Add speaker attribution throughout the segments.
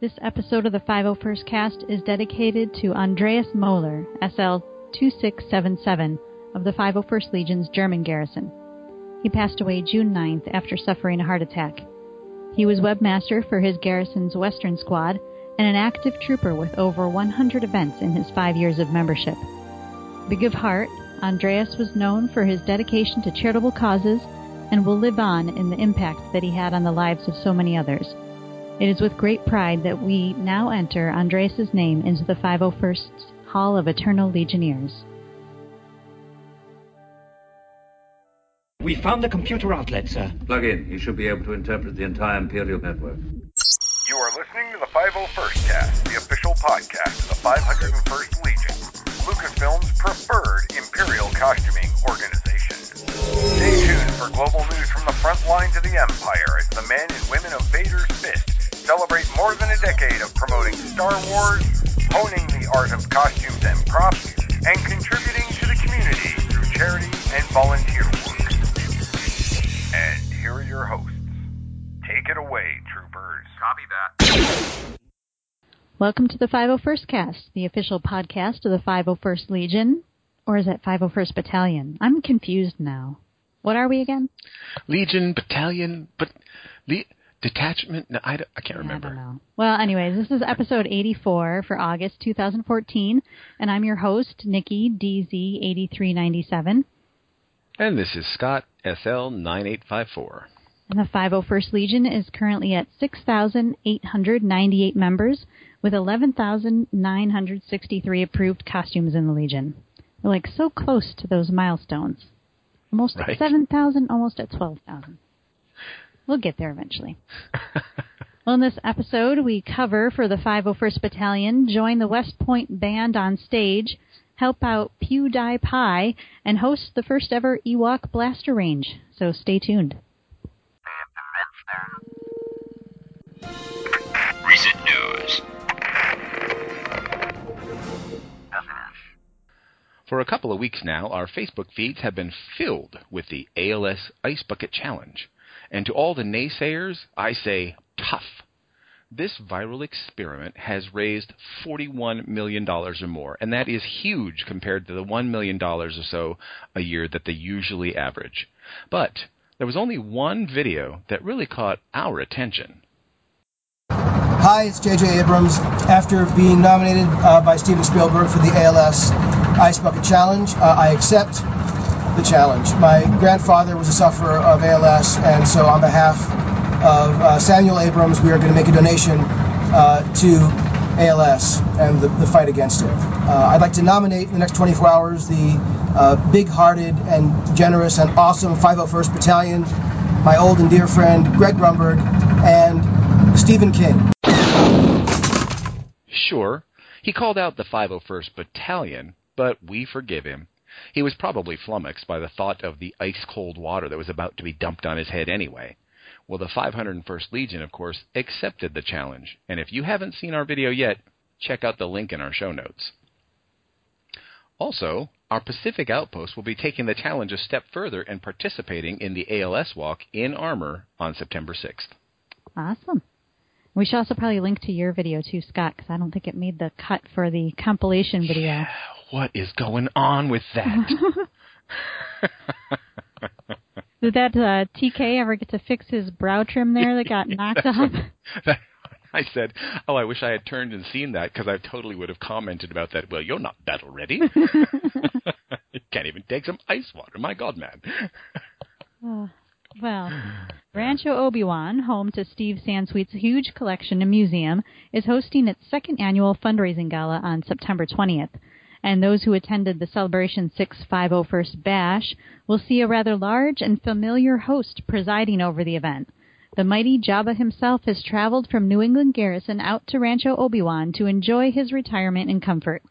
Speaker 1: This episode of the 501st Cast is dedicated to Andreas Moeller, SL 2677, of the 501st Legion's German garrison. He passed away June 9th after suffering a heart attack. He was webmaster for his garrison's Western Squad and an active trooper with over 100 events in his five years of membership. Big of heart, Andreas was known for his dedication to charitable causes and will live on in the impact that he had on the lives of so many others. It is with great pride that we now enter Andreas's name into the 501st Hall of Eternal Legionnaires.
Speaker 2: We found the computer outlet, sir.
Speaker 3: Plug in. He should be able to interpret the entire Imperial network.
Speaker 4: You are listening to the 501st Cast, the official podcast of the 501st Legion, Lucasfilm's preferred Imperial costuming organization. Stay tuned for global news from the front lines of the Empire as the men and women of Vader's Fist celebrate more than a decade of promoting Star Wars, honing the art of costumes and props, and contributing to the community through charity and volunteer work. And here are your hosts. Take it away, troopers. Copy that.
Speaker 1: Welcome to the 501st Cast, the official podcast of the 501st Legion. Or is it 501st Battalion? I'm confused now. What are we again?
Speaker 5: Legion, battalion, but the detachment. No, I, I can't remember.
Speaker 1: I don't know. Well, anyways, this is episode 84 for August 2014, and I'm your host, Nikki DZ8397.
Speaker 5: And this is Scott SL nine eight five four.
Speaker 1: And the 501st Legion is currently at 6,898 members with 11,963 approved costumes in the Legion. We're like so close to those milestones. Almost
Speaker 5: Right.
Speaker 1: at 7,000, almost at 12,000. We'll get there eventually. Well, in this episode, we cover for the 501st Battalion, join the West Point Band on stage, help out PewDiePie, and host the first ever Ewok Blaster Range. So stay tuned.
Speaker 6: Recent news.
Speaker 5: For a couple of weeks now, our Facebook feeds have been filled with the ALS Ice Bucket Challenge. And to all the naysayers, I say tough. This viral experiment has raised $41 million or more, and that is huge compared to the $1 million or so a year that they usually average. But there was only one video that really caught our attention.
Speaker 7: Hi, it's J.J. Abrams. After being nominated uh, by Steven Spielberg for the ALS Ice Bucket Challenge, uh, I accept the challenge. My grandfather was a sufferer of ALS, and so on behalf of uh, Samuel Abrams, we are going to make a donation uh, to ALS and the, the fight against it. Uh, I'd like to nominate in the next 24 hours the uh, big-hearted and generous and awesome 501st Battalion, my old and dear friend Greg Grunberg, and Stephen King.
Speaker 5: Sure, he called out the 501st Battalion, but we forgive him. He was probably flummoxed by the thought of the ice cold water that was about to be dumped on his head anyway. Well, the 501st Legion, of course, accepted the challenge, and if you haven't seen our video yet, check out the link in our show notes. Also, our Pacific Outpost will be taking the challenge a step further and participating in the ALS walk in armor on September 6th.
Speaker 1: Awesome. We should also probably link to your video too, Scott, because I don't think it made the cut for the compilation video.
Speaker 5: Yeah, What is going on with that?
Speaker 1: Did that uh, TK ever get to fix his brow trim there that got knocked off?
Speaker 5: I said, "Oh, I wish I had turned and seen that because I totally would have commented about that." Well, you're not battle ready. can't even take some ice water. My God, man.
Speaker 1: Oh, well, Rancho Obi-Wan, home to Steve Sansweet's huge collection and museum, is hosting its second annual fundraising gala on September 20th. And those who attended the Celebration 650 Bash will see a rather large and familiar host presiding over the event. The mighty Jabba himself has traveled from New England Garrison out to Rancho Obi-Wan to enjoy his retirement in comfort.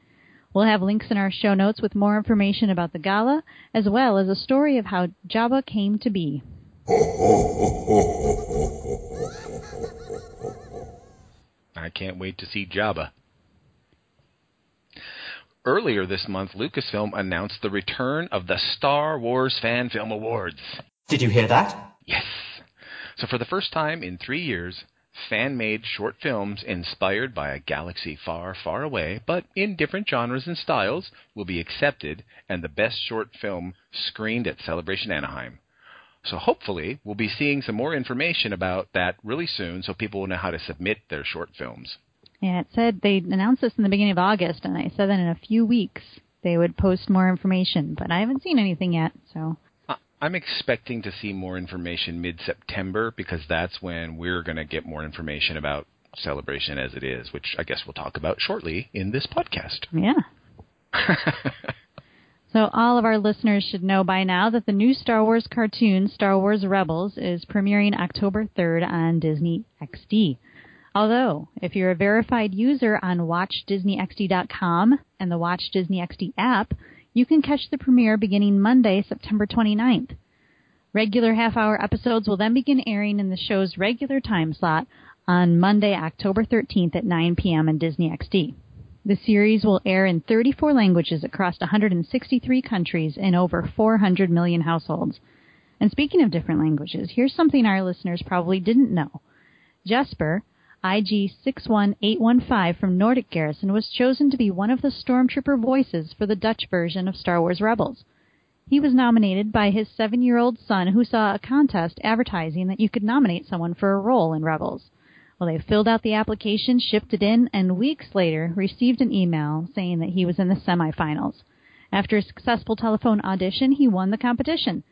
Speaker 1: We'll have links in our show notes with more information about the gala, as well as a story of how Jabba came to be.
Speaker 5: I can't wait to see Jabba. Earlier this month, Lucasfilm announced the return of the Star Wars Fan Film Awards.
Speaker 2: Did you hear that?
Speaker 5: Yes. So for the first time in three years, fan made short films inspired by a galaxy far, far away, but in different genres and styles, will be accepted and the best short film screened at Celebration Anaheim. So hopefully, we'll be seeing some more information about that really soon so people will know how to submit their short films.
Speaker 1: Yeah, it said they announced this in the beginning of August, and they said that in a few weeks they would post more information, but I haven't seen anything yet, so.
Speaker 5: I'm expecting to see more information mid September because that's when we're going to get more information about Celebration as it is, which I guess we'll talk about shortly in this podcast.
Speaker 1: Yeah. so, all of our listeners should know by now that the new Star Wars cartoon, Star Wars Rebels, is premiering October 3rd on Disney XD. Although, if you're a verified user on WatchDisneyXD.com and the Watch Disney XD app, you can catch the premiere beginning Monday, September 29th. Regular half hour episodes will then begin airing in the show's regular time slot on Monday, October 13th at 9 p.m. on Disney XD. The series will air in 34 languages across 163 countries in over 400 million households. And speaking of different languages, here's something our listeners probably didn't know. Jesper, IG 61815 from Nordic Garrison was chosen to be one of the stormtrooper voices for the Dutch version of Star Wars Rebels. He was nominated by his seven year old son, who saw a contest advertising that you could nominate someone for a role in Rebels. Well, they filled out the application, shipped it in, and weeks later received an email saying that he was in the semifinals. After a successful telephone audition, he won the competition.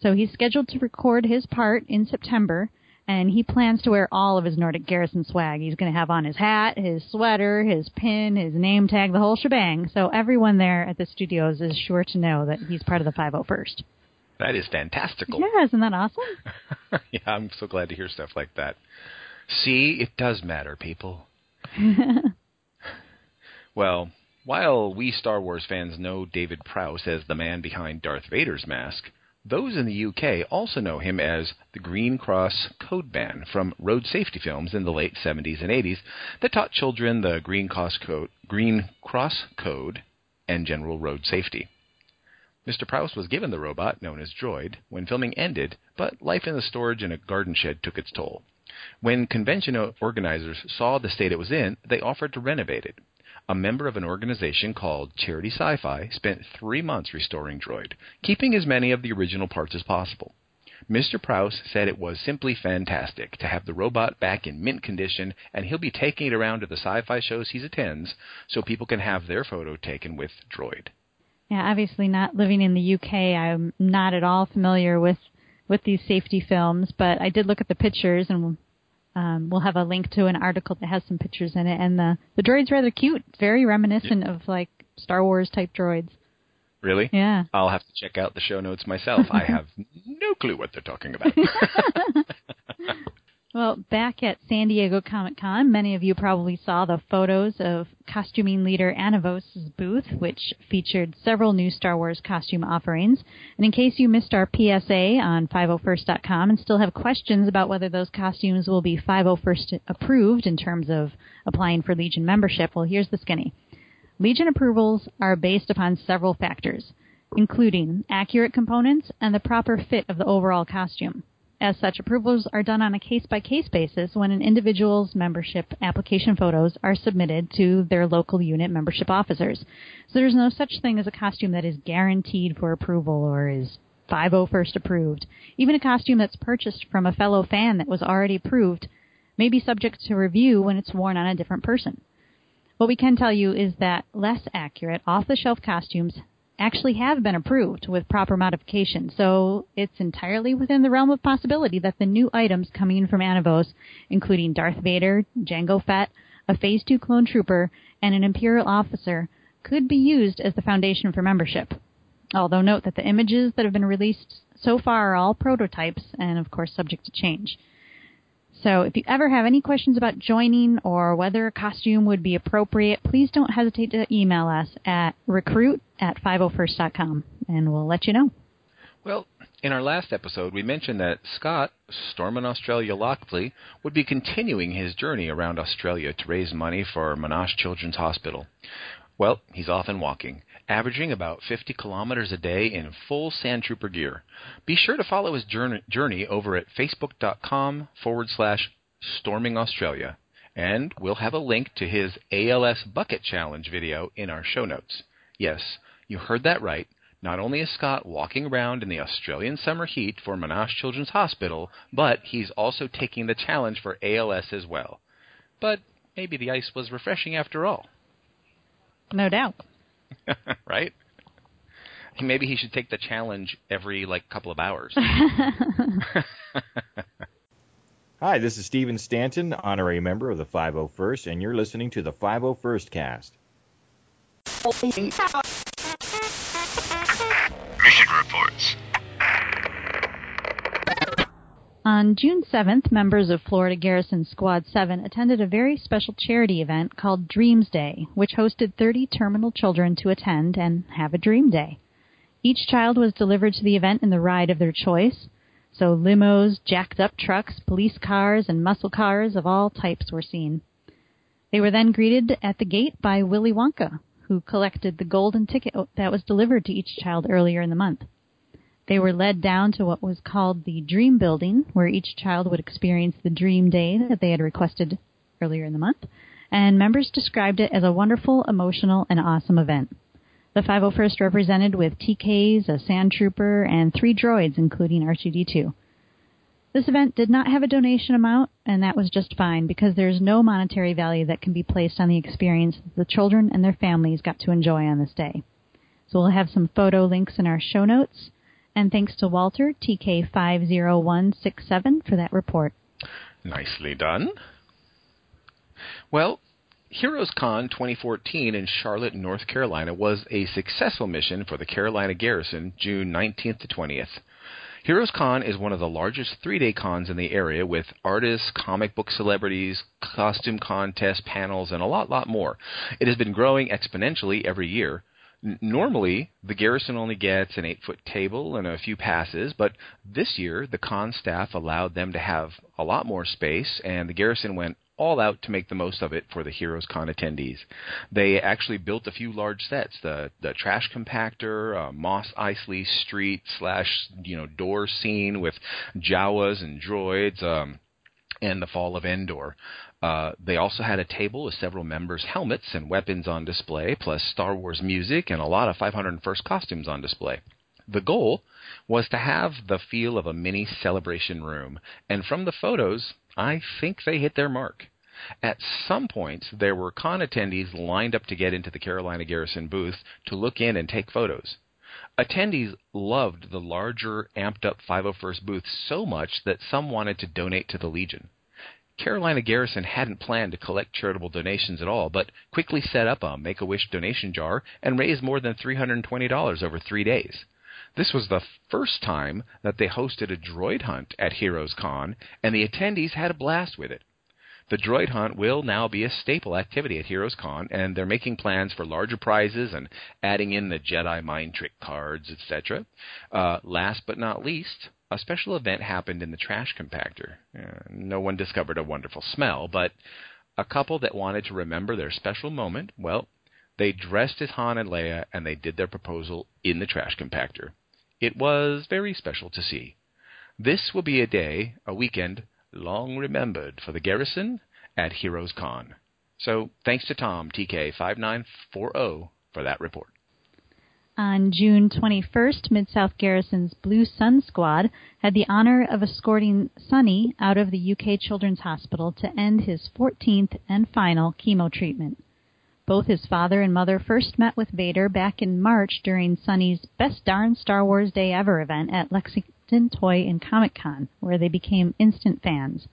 Speaker 1: So he's scheduled to record his part in September and he plans to wear all of his Nordic Garrison swag. He's going to have on his hat, his sweater, his pin, his name tag, the whole shebang. So everyone there at the studios is sure to know that he's part of the 501st.
Speaker 5: That is fantastical.
Speaker 1: Yeah, isn't that awesome?
Speaker 5: yeah, I'm so glad to hear stuff like that. See, it does matter, people. well, while we Star Wars fans know David Prowse as the man behind Darth Vader's mask, those in the UK also know him as the Green Cross Code Man from road safety films in the late 70s and 80s that taught children the Green Cross Code, Green Cross Code and general road safety. Mr. Prowse was given the robot, known as Droid, when filming ended, but life in the storage in a garden shed took its toll. When convention organizers saw the state it was in, they offered to renovate it a member of an organization called Charity Sci Fi, spent three months restoring Droid, keeping as many of the original parts as possible. Mr. Prowse said it was simply fantastic to have the robot back in mint condition, and he'll be taking it around to the sci fi shows he attends so people can have their photo taken with Droid.
Speaker 1: Yeah, obviously not living in the UK, I'm not at all familiar with with these safety films, but I did look at the pictures and um, we'll have a link to an article that has some pictures in it, and the the droid's rather cute. Very reminiscent of like Star Wars type droids.
Speaker 5: Really?
Speaker 1: Yeah.
Speaker 5: I'll have to check out the show notes myself. I have no clue what they're talking about.
Speaker 1: Well, back at San Diego Comic Con, many of you probably saw the photos of costuming leader Anovos' booth, which featured several new Star Wars costume offerings. And in case you missed our PSA on 501st.com and still have questions about whether those costumes will be 501st approved in terms of applying for Legion membership, well, here's the skinny. Legion approvals are based upon several factors, including accurate components and the proper fit of the overall costume. As such, approvals are done on a case by case basis when an individual's membership application photos are submitted to their local unit membership officers. So there's no such thing as a costume that is guaranteed for approval or is 501st approved. Even a costume that's purchased from a fellow fan that was already approved may be subject to review when it's worn on a different person. What we can tell you is that less accurate, off the shelf costumes actually have been approved with proper modification. So it's entirely within the realm of possibility that the new items coming from Anovos, including Darth Vader, Jango Fett, a Phase 2 clone trooper, and an Imperial officer, could be used as the foundation for membership. Although note that the images that have been released so far are all prototypes and of course subject to change. So if you ever have any questions about joining or whether a costume would be appropriate, please don't hesitate to email us at recruit at 501st.com and we'll let you know.
Speaker 5: Well, in our last episode, we mentioned that Scott, Stormin Australia Lockley, would be continuing his journey around Australia to raise money for Monash Children's Hospital. Well, he's off and walking, averaging about 50 kilometers a day in full Sand Trooper gear. Be sure to follow his journey over at facebook.com forward slash Storming Australia, and we'll have a link to his ALS Bucket Challenge video in our show notes. Yes, you heard that right. Not only is Scott walking around in the Australian summer heat for Monash Children's Hospital, but he's also taking the challenge for ALS as well. But maybe the ice was refreshing after all.
Speaker 1: No doubt.
Speaker 5: right? Maybe he should take the challenge every like couple of hours.
Speaker 8: Hi, this is Steven Stanton, honorary member of the 501st, and you're listening to the 501st Cast.
Speaker 1: On June 7th, members of Florida Garrison Squad 7 attended a very special charity event called Dreams Day, which hosted 30 terminal children to attend and have a dream day. Each child was delivered to the event in the ride of their choice, so limos, jacked up trucks, police cars, and muscle cars of all types were seen. They were then greeted at the gate by Willy Wonka, who collected the golden ticket that was delivered to each child earlier in the month. They were led down to what was called the Dream Building, where each child would experience the dream day that they had requested earlier in the month, and members described it as a wonderful, emotional, and awesome event. The 501st represented with TKs, a sand trooper, and three droids, including R2D2. This event did not have a donation amount, and that was just fine because there's no monetary value that can be placed on the experience the children and their families got to enjoy on this day. So we'll have some photo links in our show notes. And thanks to Walter, TK50167, for that report.
Speaker 5: Nicely done. Well, Heroes Con 2014 in Charlotte, North Carolina was a successful mission for the Carolina Garrison June 19th to 20th. Heroes Con is one of the largest three day cons in the area with artists, comic book celebrities, costume contests, panels, and a lot, lot more. It has been growing exponentially every year. Normally, the garrison only gets an eight foot table and a few passes, but this year the con staff allowed them to have a lot more space, and the garrison went all out to make the most of it for the Heroes Con attendees. They actually built a few large sets: the the trash compactor, uh, Mos Eisley Street slash you know door scene with Jawas and droids. Um, and the fall of Endor. Uh, they also had a table with several members' helmets and weapons on display, plus Star Wars music and a lot of 501st costumes on display. The goal was to have the feel of a mini celebration room, and from the photos, I think they hit their mark. At some points, there were con attendees lined up to get into the Carolina Garrison booth to look in and take photos. Attendees loved the larger, amped up 501st booth so much that some wanted to donate to the Legion. Carolina Garrison hadn't planned to collect charitable donations at all, but quickly set up a Make a Wish donation jar and raised more than $320 over three days. This was the first time that they hosted a droid hunt at Heroes Con, and the attendees had a blast with it. The droid hunt will now be a staple activity at Heroes Con, and they're making plans for larger prizes and adding in the Jedi mind trick cards, etc. Uh, last but not least, a special event happened in the trash compactor. Uh, no one discovered a wonderful smell, but a couple that wanted to remember their special moment, well, they dressed as Han and Leia and they did their proposal in the trash compactor. It was very special to see. This will be a day, a weekend, long remembered for the garrison at Heroes Con. So thanks to Tom, TK5940, for that report.
Speaker 1: On June 21st, Mid South Garrison's Blue Sun Squad had the honor of escorting Sonny out of the UK Children's Hospital to end his 14th and final chemo treatment. Both his father and mother first met with Vader back in March during Sonny's Best Darn Star Wars Day Ever event at Lexington Toy and Comic Con, where they became instant fans.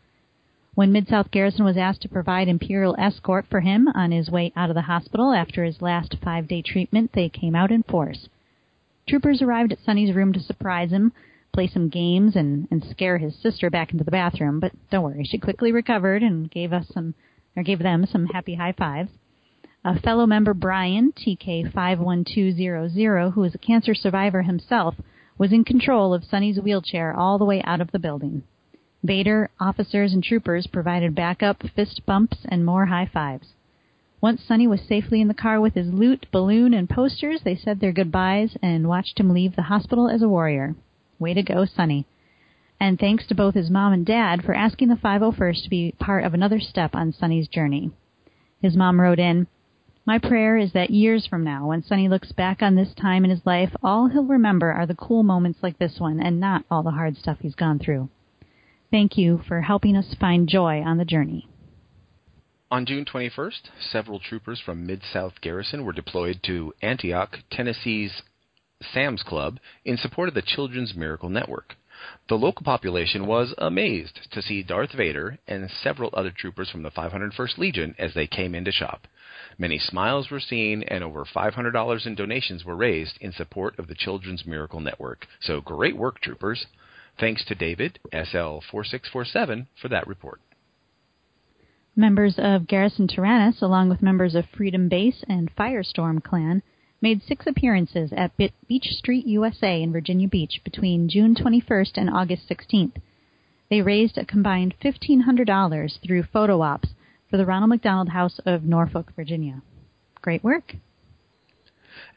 Speaker 1: When Mid South Garrison was asked to provide Imperial escort for him on his way out of the hospital after his last five day treatment, they came out in force. Troopers arrived at Sonny's room to surprise him, play some games, and, and scare his sister back into the bathroom. But don't worry, she quickly recovered and gave us some, or gave them some happy high fives. A fellow member, Brian, TK51200, who is a cancer survivor himself, was in control of Sonny's wheelchair all the way out of the building. Vader, officers, and troopers provided backup, fist bumps, and more high fives. Once Sonny was safely in the car with his loot, balloon, and posters, they said their goodbyes and watched him leave the hospital as a warrior. Way to go, Sonny. And thanks to both his mom and dad for asking the 501st to be part of another step on Sonny's journey. His mom wrote in, My prayer is that years from now, when Sonny looks back on this time in his life, all he'll remember are the cool moments like this one and not all the hard stuff he's gone through. Thank you for helping us find joy on the journey.
Speaker 5: On June 21st, several troopers from Mid South Garrison were deployed to Antioch, Tennessee's Sam's Club in support of the Children's Miracle Network. The local population was amazed to see Darth Vader and several other troopers from the 501st Legion as they came in to shop. Many smiles were seen, and over $500 in donations were raised in support of the Children's Miracle Network. So great work, troopers. Thanks to David, SL4647, for that report.
Speaker 1: Members of Garrison Tyrannus, along with members of Freedom Base and Firestorm Clan, made six appearances at Beach Street, USA in Virginia Beach between June 21st and August 16th. They raised a combined $1,500 through photo ops for the Ronald McDonald House of Norfolk, Virginia. Great work.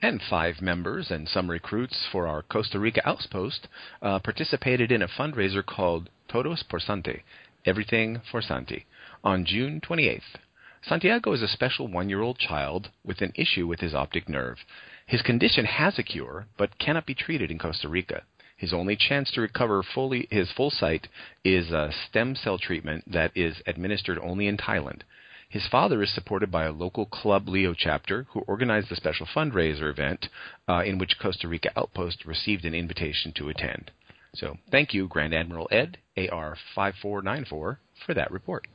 Speaker 5: And five members and some recruits for our Costa Rica outpost uh, participated in a fundraiser called Todos por Santi, Everything for Santi, on June 28th. Santiago is a special one year old child with an issue with his optic nerve. His condition has a cure, but cannot be treated in Costa Rica. His only chance to recover fully his full sight is a stem cell treatment that is administered only in Thailand. His father is supported by a local Club Leo chapter who organized the special fundraiser event uh, in which Costa Rica Outpost received an invitation to attend. So thank you, Grand Admiral Ed, AR 5494, for that report.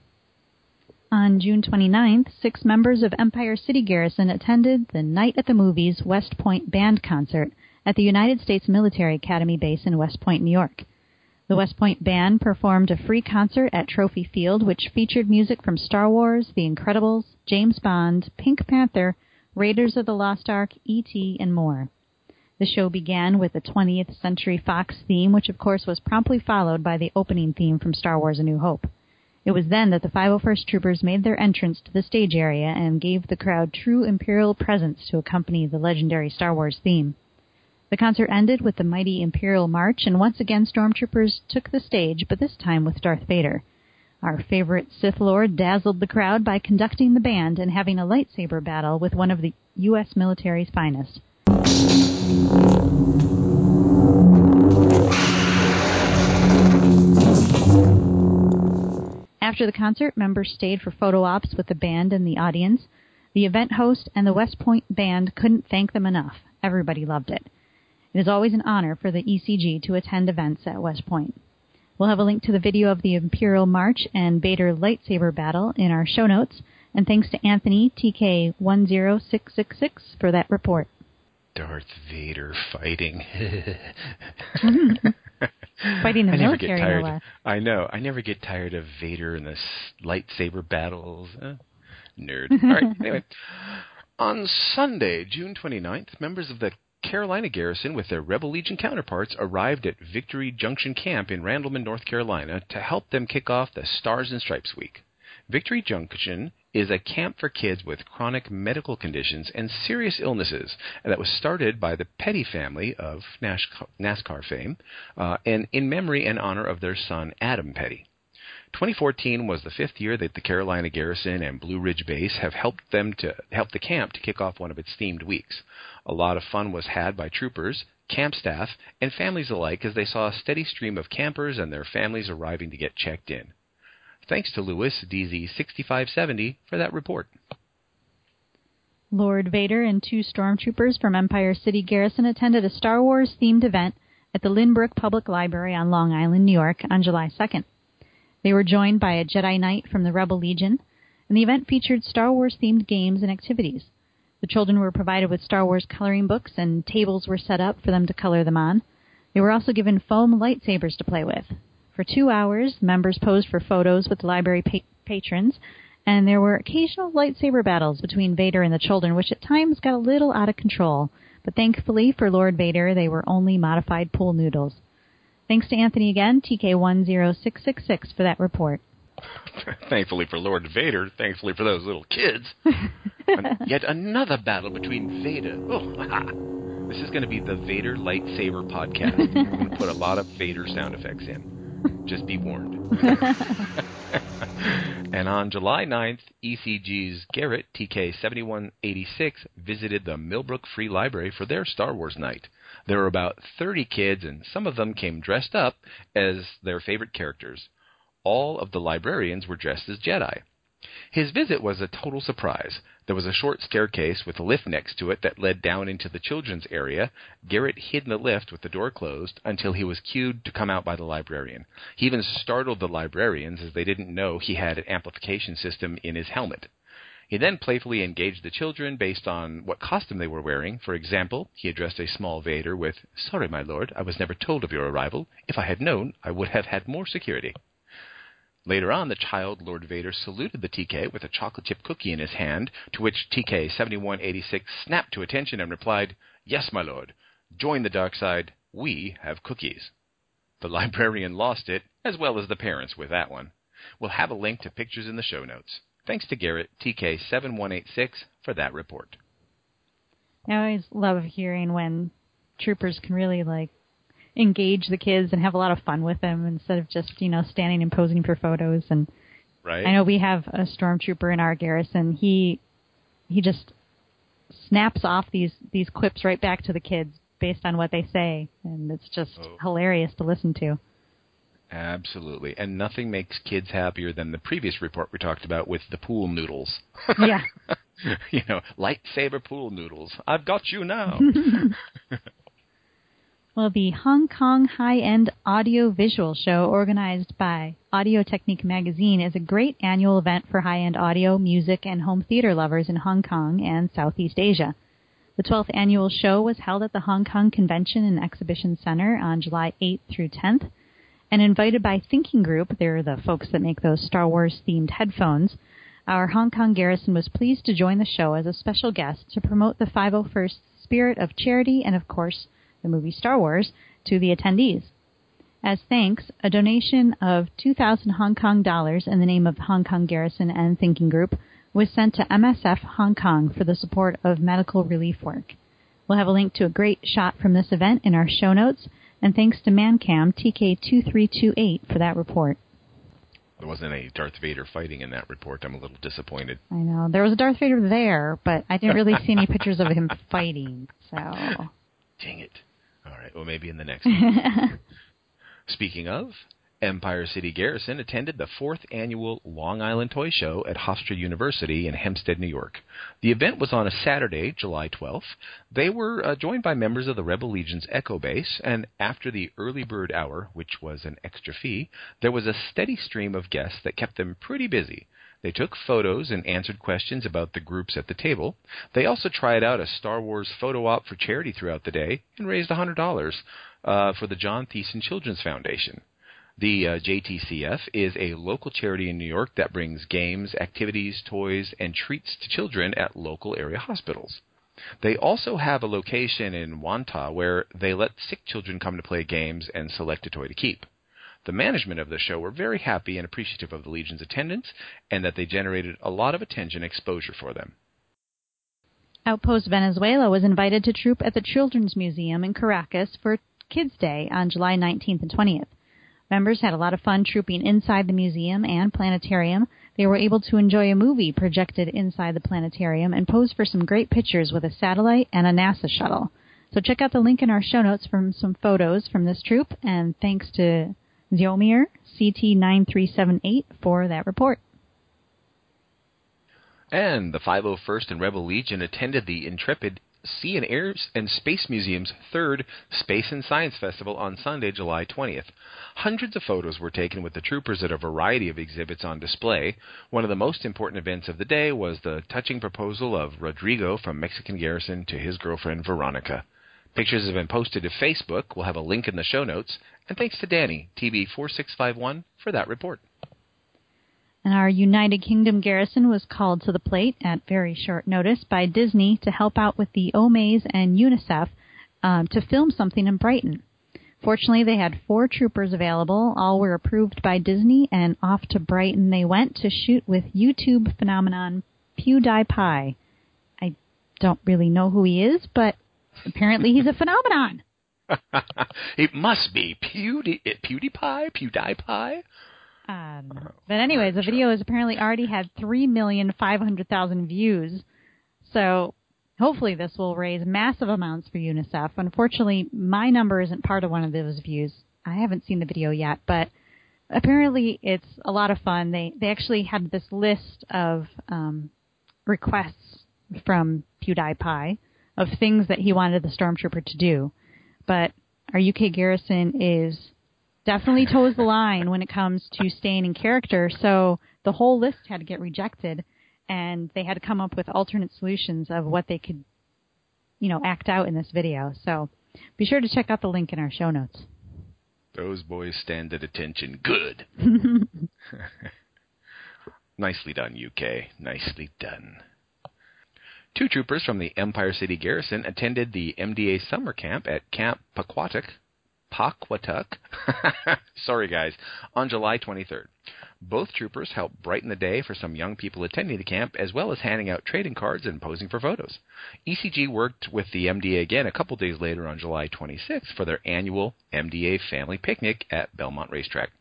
Speaker 1: On June 29th, six members of Empire City Garrison attended the Night at the Movies West Point Band concert at the United States Military Academy base in West Point, New York. The West Point Band performed a free concert at Trophy Field, which featured music from Star Wars, The Incredibles, James Bond, Pink Panther, Raiders of the Lost Ark, E.T., and more. The show began with the 20th Century Fox theme, which of course was promptly followed by the opening theme from Star Wars A New Hope. It was then that the 501st Troopers made their entrance to the stage area and gave the crowd true Imperial presence to accompany the legendary Star Wars theme. The concert ended with the mighty Imperial March, and once again stormtroopers took the stage, but this time with Darth Vader. Our favorite Sith Lord dazzled the crowd by conducting the band and having a lightsaber battle with one of the U.S. military's finest. After the concert, members stayed for photo ops with the band and the audience. The event host and the West Point band couldn't thank them enough. Everybody loved it. It is always an honor for the ECG to attend events at West Point. We'll have a link to the video of the Imperial March and Vader lightsaber battle in our show notes, and thanks to Anthony TK10666 for that report.
Speaker 5: Darth Vader fighting.
Speaker 1: Fighting the
Speaker 5: I never
Speaker 1: military,
Speaker 5: get tired.
Speaker 1: no.
Speaker 5: I know. I never get tired of Vader and the lightsaber battles. Uh, nerd. All right. Anyway, on Sunday, June 29th, members of the Carolina Garrison with their Rebel Legion counterparts arrived at Victory Junction Camp in Randleman, North Carolina to help them kick off the Stars and Stripes Week. Victory Junction is a camp for kids with chronic medical conditions and serious illnesses that was started by the Petty family of NASCAR fame uh, and in memory and honor of their son Adam Petty. 2014 was the fifth year that the Carolina Garrison and Blue Ridge Base have helped them to help the camp to kick off one of its themed weeks. A lot of fun was had by troopers, camp staff, and families alike as they saw a steady stream of campers and their families arriving to get checked in. Thanks to Lewis DZ6570 for that report.
Speaker 1: Lord Vader and two stormtroopers from Empire City Garrison attended a Star Wars themed event at the Lynbrook Public Library on Long Island, New York on July 2nd. They were joined by a Jedi Knight from the Rebel Legion, and the event featured Star Wars themed games and activities. The children were provided with Star Wars coloring books, and tables were set up for them to color them on. They were also given foam lightsabers to play with. For two hours, members posed for photos with library pa- patrons, and there were occasional lightsaber battles between Vader and the children, which at times got a little out of control. But thankfully for Lord Vader, they were only modified pool noodles. Thanks to Anthony again, TK10666, for that report.
Speaker 5: thankfully for Lord Vader, thankfully for those little kids. Yet another battle between Vader. Oh, this is going to be the Vader lightsaber podcast. We're going to put a lot of Vader sound effects in. Just be warned. And on July 9th, ECG's Garrett, TK7186, visited the Millbrook Free Library for their Star Wars night. There were about 30 kids, and some of them came dressed up as their favorite characters. All of the librarians were dressed as Jedi. His visit was a total surprise. There was a short staircase with a lift next to it that led down into the children's area. Garrett hid in the lift with the door closed until he was cued to come out by the librarian. He even startled the librarians as they didn't know he had an amplification system in his helmet. He then playfully engaged the children based on what costume they were wearing. For example, he addressed a small Vader with, Sorry, my lord, I was never told of your arrival. If I had known, I would have had more security. Later on, the child Lord Vader saluted the TK with a chocolate chip cookie in his hand, to which TK 7186 snapped to attention and replied, Yes, my lord. Join the dark side. We have cookies. The librarian lost it, as well as the parents with that one. We'll have a link to pictures in the show notes. Thanks to Garrett, TK 7186, for that report.
Speaker 1: I always love hearing when troopers can really like engage the kids and have a lot of fun with them instead of just you know standing and posing for photos. And
Speaker 5: Right?
Speaker 1: I know we have a stormtrooper in our garrison. He he just snaps off these these clips right back to the kids based on what they say, and it's just
Speaker 5: Oh.
Speaker 1: hilarious to listen to.
Speaker 5: Absolutely. And nothing makes kids happier than the previous report we talked about with the pool noodles.
Speaker 1: Yeah.
Speaker 5: you know, lightsaber pool noodles. I've got you now.
Speaker 1: Well, the Hong Kong High End Audio Visual Show, organized by Audio Technique Magazine, is a great annual event for high end audio, music, and home theater lovers in Hong Kong and Southeast Asia. The 12th annual show was held at the Hong Kong Convention and Exhibition Center on July 8th through 10th, and invited by Thinking Group, they're the folks that make those Star Wars themed headphones. Our Hong Kong garrison was pleased to join the show as a special guest to promote the 501st spirit of charity and, of course, the movie Star Wars, to the attendees. As thanks, a donation of 2,000 Hong Kong dollars in the name of Hong Kong Garrison and Thinking Group was sent to MSF Hong Kong for the support of medical relief work. We'll have a link to a great shot from this event in our show notes, and thanks to Mancam TK2328 for that report.
Speaker 5: there wasn't any Darth Vader fighting in that report. I'm a little disappointed.
Speaker 1: I know there was a Darth Vader there, but I didn't really see any pictures of him fighting. So
Speaker 5: Dang it. All right. Well, maybe in the next one. Speaking of, Empire City Garrison attended the fourth annual Long Island Toy Show at Hofstra University in Hempstead, New York. The event was on a Saturday, July 12th. They were uh, joined by members of the Rebel Legion's Echo Base, and after the early bird hour, which was an extra fee, there was a steady stream of guests that kept them pretty busy. They took photos and answered questions about the groups at the table. They also tried out a Star Wars photo op for charity throughout the day and raised $100 uh, for the John Theissen Children's Foundation. The uh, JTCF is a local charity in New York that brings games, activities, toys, and treats to children at local area hospitals. They also have a location in Wantagh where they let sick children come to play games and select a toy to keep. The management of the show were very happy and appreciative of the Legion's attendance and that they generated a lot of attention and exposure for them.
Speaker 1: Outpost Venezuela was invited to troop at the Children's Museum in Caracas for Kids Day on July 19th and 20th. Members had a lot of fun trooping inside the museum and planetarium. They were able to enjoy a movie projected inside the planetarium and pose for some great pictures with a satellite and a NASA shuttle. So check out the link in our show notes from some photos from this troop, and thanks to Ziomir CT9378 for that report.
Speaker 5: And the 501st and Rebel Legion attended the Intrepid Sea and Air and Space Museum's third Space and Science Festival on Sunday, July 20th. Hundreds of photos were taken with the troopers at a variety of exhibits on display. One of the most important events of the day was the touching proposal of Rodrigo from Mexican Garrison to his girlfriend Veronica. Pictures have been posted to Facebook. We'll have a link in the show notes. And thanks to Danny, TB4651, for that report.
Speaker 1: And our United Kingdom garrison was called to the plate at very short notice by Disney to help out with the Omaze and UNICEF um, to film something in Brighton. Fortunately, they had four troopers available. All were approved by Disney, and off to Brighton they went to shoot with YouTube phenomenon PewDiePie. I don't really know who he is, but apparently he's a phenomenon.
Speaker 5: it must be Pewdie, PewDiePie, PewDiePie.
Speaker 1: I. But anyways, the video has apparently already had three million five hundred thousand views. So hopefully this will raise massive amounts for UNICEF. Unfortunately, my number isn't part of one of those views. I haven't seen the video yet, but apparently it's a lot of fun. They they actually had this list of um, requests from PewDiePie of things that he wanted the stormtrooper to do, but our UK garrison is definitely toes the line when it comes to staying in character. So the whole list had to get rejected, and they had to come up with alternate solutions of what they could, you know, act out in this video. So be sure to check out the link in our show notes.
Speaker 5: Those boys stand at attention. Good. Nicely done, UK. Nicely done. Two troopers from the Empire City Garrison attended the MDA summer camp at Camp Paquatuck, Paquatuck, sorry guys, on July 23rd. Both troopers helped brighten the day for some young people attending the camp, as well as handing out trading cards and posing for photos. ECG worked with the MDA again a couple days later on July 26th for their annual MDA family picnic at Belmont Racetrack.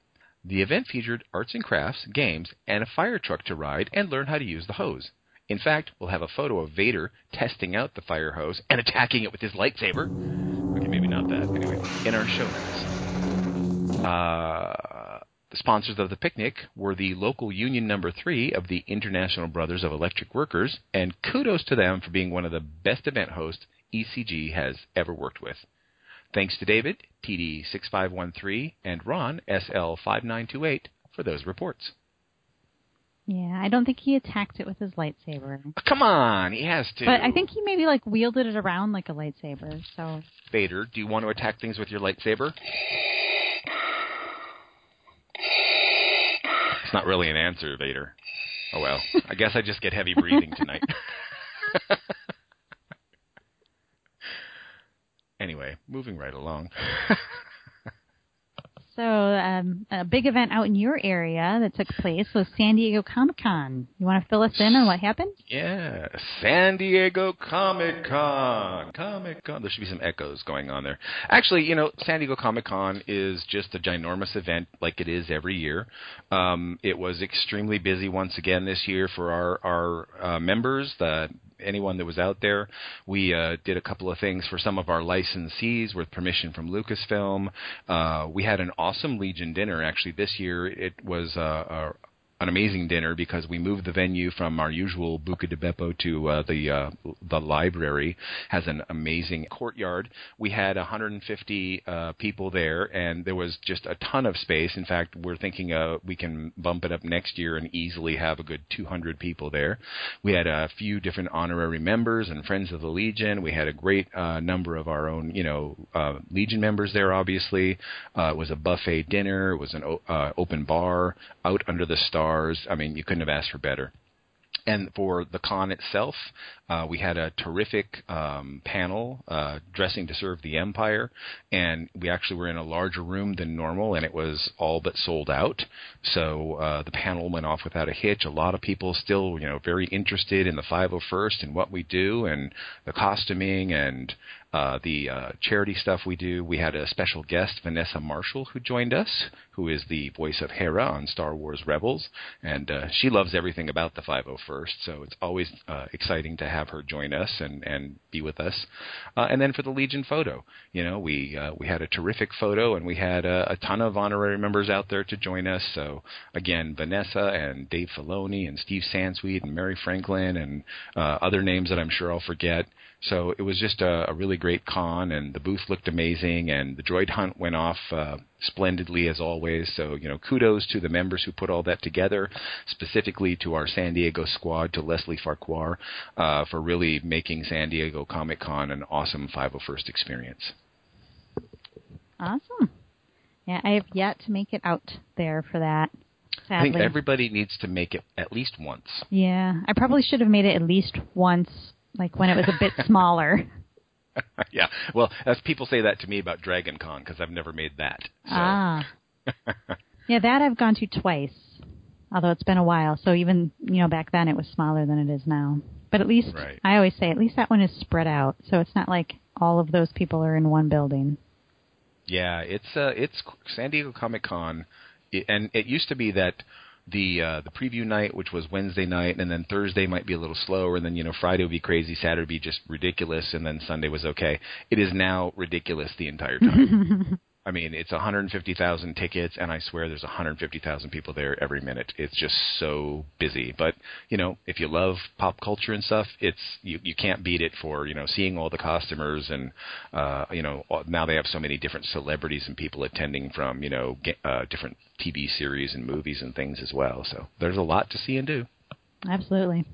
Speaker 5: The event featured arts and crafts, games, and a fire truck to ride and learn how to use the hose. In fact, we'll have a photo of Vader testing out the fire hose and attacking it with his lightsaber. Okay, maybe not that. Anyway, in our show notes. Uh, the sponsors of the picnic were the local union number three of the International Brothers of Electric Workers, and kudos to them for being one of the best event hosts ECG has ever worked with. Thanks to David, TD6513, and Ron, SL5928, for those reports.
Speaker 1: Yeah, I don't think he attacked it with his lightsaber.
Speaker 5: Come on, he has to.
Speaker 1: But I think he maybe like wielded it around like a lightsaber. So
Speaker 5: Vader, do you want to attack things with your lightsaber? It's not really an answer, Vader. Oh well, I guess I just get heavy breathing tonight. anyway, moving right along.
Speaker 1: So, um, a big event out in your area that took place was San Diego Comic Con. You want to fill us in on what happened?
Speaker 5: Yeah, San Diego Comic Con. Comic Con. There should be some echoes going on there. Actually, you know, San Diego Comic Con is just a ginormous event like it is every year. Um, it was extremely busy once again this year for our, our uh, members, the anyone that was out there. We uh, did a couple of things for some of our licensees with permission from Lucasfilm. Uh, we had an awesome Legion dinner actually this year. It was uh, a, an amazing dinner because we moved the venue from our usual Buca de Beppo to uh, the uh, the library. Has an amazing courtyard. We had 150 uh, people there, and there was just a ton of space. In fact, we're thinking uh, we can bump it up next year and easily have a good 200 people there. We had a few different honorary members and friends of the Legion. We had a great uh, number of our own, you know, uh, Legion members there. Obviously, uh, it was a buffet dinner. It was an o- uh, open bar out under the stars. I mean, you couldn't have asked for better. And for the con itself, uh, we had a terrific um, panel uh, dressing to serve the Empire, and we actually were in a larger room than normal, and it was all but sold out. So uh, the panel went off without a hitch. A lot of people still, you know, very interested in the 501st and what we do, and the costuming and uh, the uh, charity stuff we do. We had a special guest, Vanessa Marshall, who joined us, who is the voice of Hera on Star Wars Rebels, and uh, she loves everything about the 501st. So it's always uh, exciting to have her join us and and be with us. Uh, and then for the Legion photo, you know, we uh, we had a terrific photo, and we had a, a ton of honorary members out there to join us. So again, Vanessa and Dave Filoni and Steve Sansweet and Mary Franklin and uh, other names that I'm sure I'll forget. So it was just a, a really great con, and the booth looked amazing, and the droid hunt went off uh, splendidly as always. So you know, kudos to the members who put all that together, specifically to our San Diego squad, to Leslie Farquhar, uh, for really making San Diego Comic Con an awesome 501st experience.
Speaker 1: Awesome. Yeah, I have yet to make it out there for that. Sadly.
Speaker 5: I think everybody needs to make it at least once.
Speaker 1: Yeah, I probably should have made it at least once, like when it was a bit smaller.
Speaker 5: yeah, well, as people say that to me about Dragon Con because I've never made that. So.
Speaker 1: Ah. yeah, that I've gone to twice, although it's been a while. So even you know back then it was smaller than it is now. But at least
Speaker 5: Right.
Speaker 1: I always say at least that one is spread out, so it's not like all of those people are in one building.
Speaker 5: Yeah, it's uh, it's San Diego Comic Con, and it used to be that the uh, the preview night, which was Wednesday night, and then Thursday might be a little slower, and then you know Friday would be crazy, Saturday would be just ridiculous, and then Sunday was okay. It is now ridiculous the entire time. I mean, it's 150,000 tickets, and I swear there's 150,000 people there every minute. It's just so busy. But you know, if you love pop culture and stuff, it's you you can't beat it for you know seeing all the customers and uh, you know now they have so many different celebrities and people attending from you know uh, different TV series and movies and things as well. So there's a lot to see and do.
Speaker 1: Absolutely.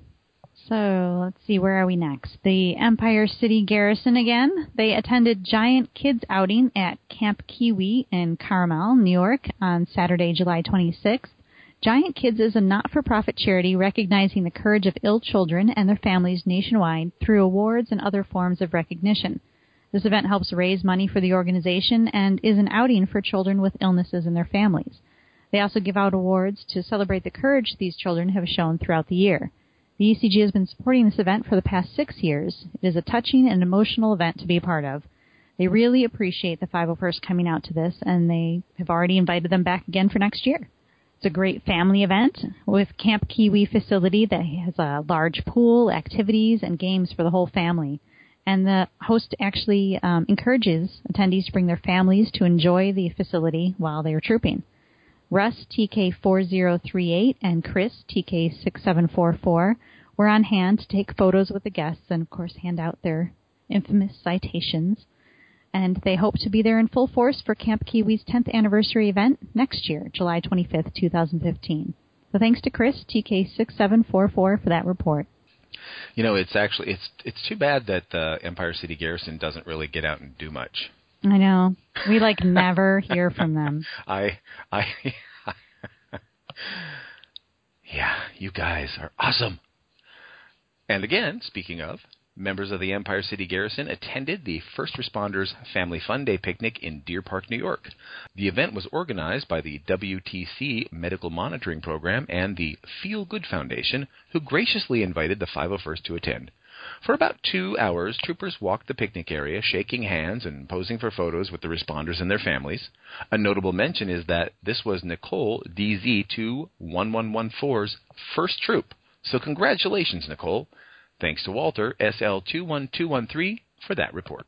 Speaker 1: So let's see, where are we next? The Empire City Garrison again. They attended Giant Kids outing at Camp Kiwi in Carmel, New York on Saturday, July 26th. Giant Kids is a not for profit charity recognizing the courage of ill children and their families nationwide through awards and other forms of recognition. This event helps raise money for the organization and is an outing for children with illnesses and their families. They also give out awards to celebrate the courage these children have shown throughout the year. The ECG has been supporting this event for the past six years. It is a touching and emotional event to be a part of. They really appreciate the 501st coming out to this, and they have already invited them back again for next year. It's a great family event with Camp Kiwi facility that has a large pool, activities, and games for the whole family. And the host actually um, encourages attendees to bring their families to enjoy the facility while they are trooping. Russ TK4038 and Chris TK6744 were on hand to take photos with the guests and, of course, hand out their infamous citations. And they hope to be there in full force for Camp Kiwi's 10th anniversary event next year, July 25th, 2015. So thanks to Chris TK6744 for that report.
Speaker 5: You know, it's actually it's it's too bad that the Empire City Garrison doesn't really get out and do much.
Speaker 1: I know. We like never hear from them.
Speaker 5: I I Yeah, you guys are awesome. And again, speaking of, members of the Empire City Garrison attended the First Responders Family Fun Day picnic in Deer Park, New York. The event was organized by the WTC Medical Monitoring Program and the Feel Good Foundation, who graciously invited the 501st to attend. For about two hours, troopers walked the picnic area, shaking hands and posing for photos with the responders and their families. A notable mention is that this was Nicole DZ21114's first troop. So congratulations, Nicole. Thanks to Walter SL21213 for that report.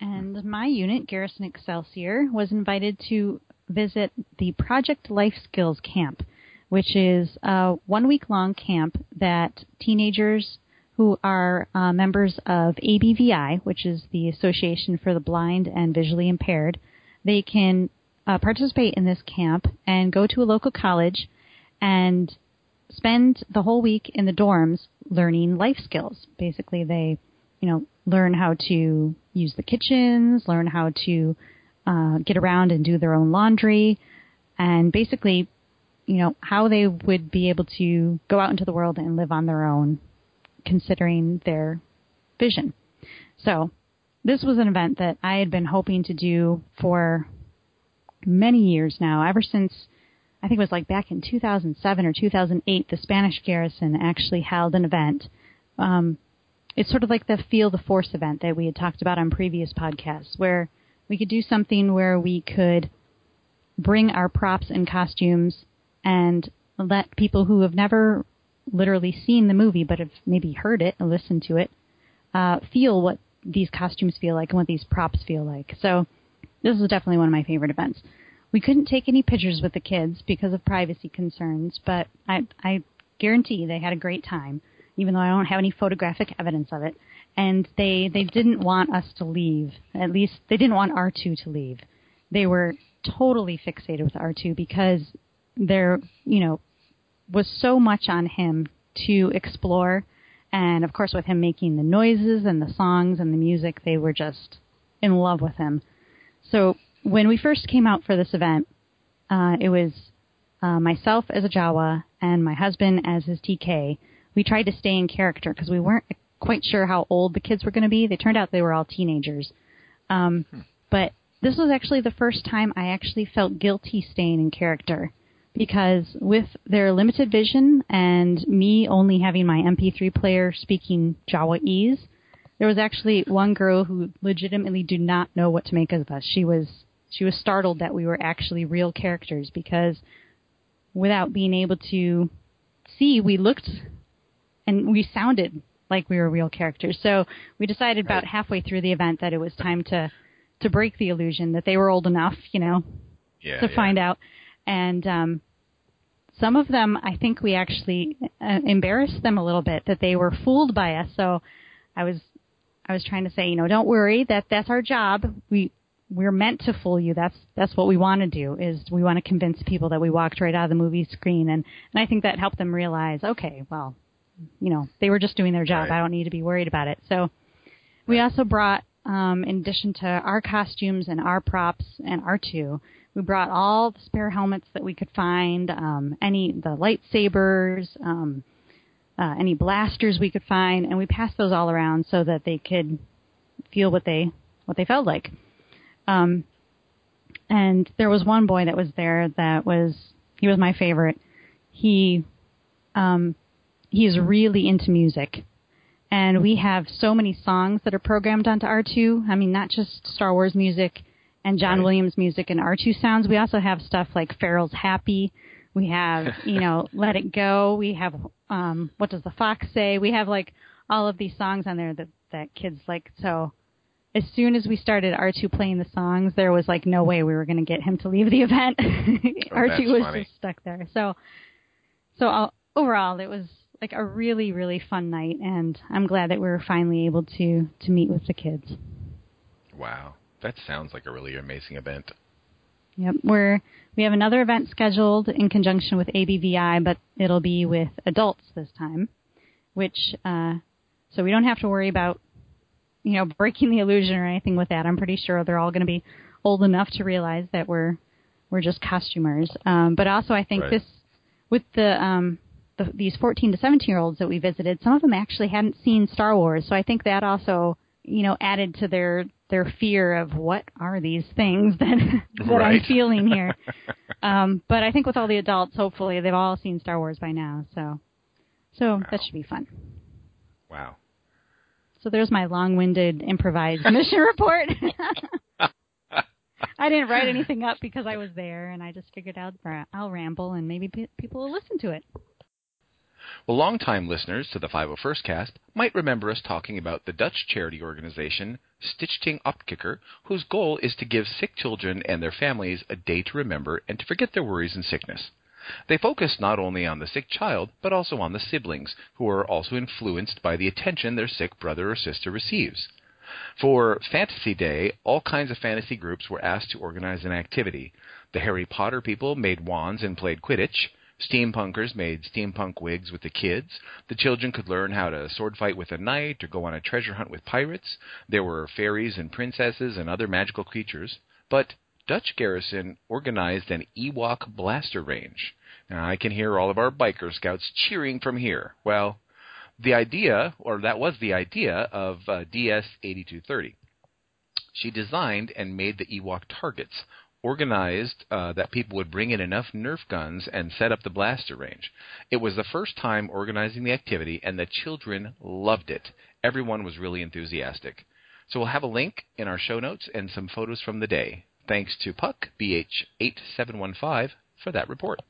Speaker 1: And my unit, Garrison Excelsior, was invited to visit the Project Life Skills Camp, which is a one week long camp that teenagers who are uh, members of ABVI, which is the Association for the Blind and Visually Impaired. They can uh, participate in this camp and go to a local college and spend the whole week in the dorms learning life skills. Basically, they, you know, learn how to use the kitchens, learn how to uh, get around and do their own laundry, and basically, you know, how they would be able to go out into the world and live on their own considering their vision. So this was an event that I had been hoping to do for many years now, ever since I think it was like back in 2007 or 2008, the Spanish garrison actually held an event. Um, it's sort of like the Feel the Force event that we had talked about on previous podcasts, where we could do something where we could bring our props and costumes and let people who have never literally seen the movie, but have maybe heard it and listened to it, uh, feel what these costumes feel like and what these props feel like. So this is definitely one of my favorite events. We couldn't take any pictures with the kids because of privacy concerns, but I, I guarantee they had a great time, even though I don't have any photographic evidence of it. And they they didn't want us to leave. At least they didn't want R2 to leave. They were totally fixated with R2 because they're you know was so much on him to explore. And of course, with him making the noises and the songs and the music, they were just in love with him. So when we first came out for this event, uh, it was uh, myself as a Jawa and my husband as his TK. We tried to stay in character because we weren't quite sure how old the kids were going to be. They turned out they were all teenagers. Um, hmm. But this was actually the first time I actually felt guilty staying in character because with their limited vision and me only having my MP3 player speaking Jawa'ese, there was actually one girl who legitimately did not know what to make of us. She was she was startled that we were actually real characters because without being able to see, we looked and we sounded like we were real characters. So we decided about halfway through the event that it was time to to break the illusion that they were old enough, you know,
Speaker 5: Yeah,
Speaker 1: to
Speaker 5: yeah.
Speaker 1: find out. And um, some of them, I think we actually uh, embarrassed them a little bit that they were fooled by us. So I was I was trying to say, you know, don't worry, that that's our job. We we're meant to fool you. That's that's what we want to do. Is we want to convince people that we walked right out of the movie screen, and and I think that helped them realize, okay, well, you know, they were just doing their job.
Speaker 5: Right.
Speaker 1: I don't need to be worried about it. So we also brought, um, in addition to our costumes and our props and R2, we brought all the spare helmets that we could find, um, any the lightsabers, um, uh, any blasters we could find, and we passed those all around so that they could feel what they what they felt like. Um, and there was one boy that was there that was he was my favorite. He um, he is really into music, and we have so many songs that are programmed onto R2. I mean, not just Star Wars music and John
Speaker 5: Right.
Speaker 1: Williams music and R2 sounds. We also have stuff like Pharrell's Happy. We have, you know, Let It Go. We have, um, What Does the Fox Say? We have like all of these songs on there that that kids like. So as soon as we started R2 playing the songs, there was like no way we were going to get him to leave the event. R2
Speaker 5: Oh, that's
Speaker 1: was
Speaker 5: funny.
Speaker 1: just stuck there. So, so uh, overall, it was like a really, really fun night, and I'm glad that we were finally able to to meet with the kids.
Speaker 5: Wow, that sounds like a really amazing event.
Speaker 1: Yep, we're we have another event scheduled in conjunction with ABVI, but it'll be with adults this time, which uh, so we don't have to worry about you know breaking the illusion or anything with that. I'm pretty sure they're all going to be old enough to realize that we're we're just costumers. Um, but also, I think
Speaker 5: Right.
Speaker 1: this with the um, the, these 14 to 17 year olds that we visited, some of them actually hadn't seen Star Wars, so I think that also you know added to their their fear of what are these things that that I'm feeling here. um, but I think with all the adults, hopefully they've all seen Star Wars by now, so so that should be fun.
Speaker 5: Wow.
Speaker 1: So there's my long-winded improvised mission report. I didn't write anything up because I was there, and I just figured out I'll ramble, and maybe pe- people will listen to it.
Speaker 5: Well, longtime listeners to the 501st cast might remember us talking about the Dutch charity organization Stichting Opkikker, whose goal is to give sick children and their families a day to remember and to forget their worries and sickness. They focus not only on the sick child, but also on the siblings, who are also influenced by the attention their sick brother or sister receives. For Fantasy Day, all kinds of fantasy groups were asked to organize an activity. The Harry Potter people made wands and played Quidditch. Steampunkers made steampunk wigs with the kids. The children could learn how to sword fight with a knight or go on a treasure hunt with pirates. There were fairies and princesses and other magical creatures. But Dutch Garrison organized an Ewok blaster range. Now, I can hear all of our biker scouts cheering from here. Well, the idea, or that was the idea of uh, DS 8230. She designed and made the Ewok targets, organized uh, that people would bring in enough Nerf guns and set up the blaster range. It was the first time organizing the activity, and the children loved it. Everyone was really enthusiastic. So we'll have a link in our show notes and some photos from the day. Thanks to Puck BH8715 for that report.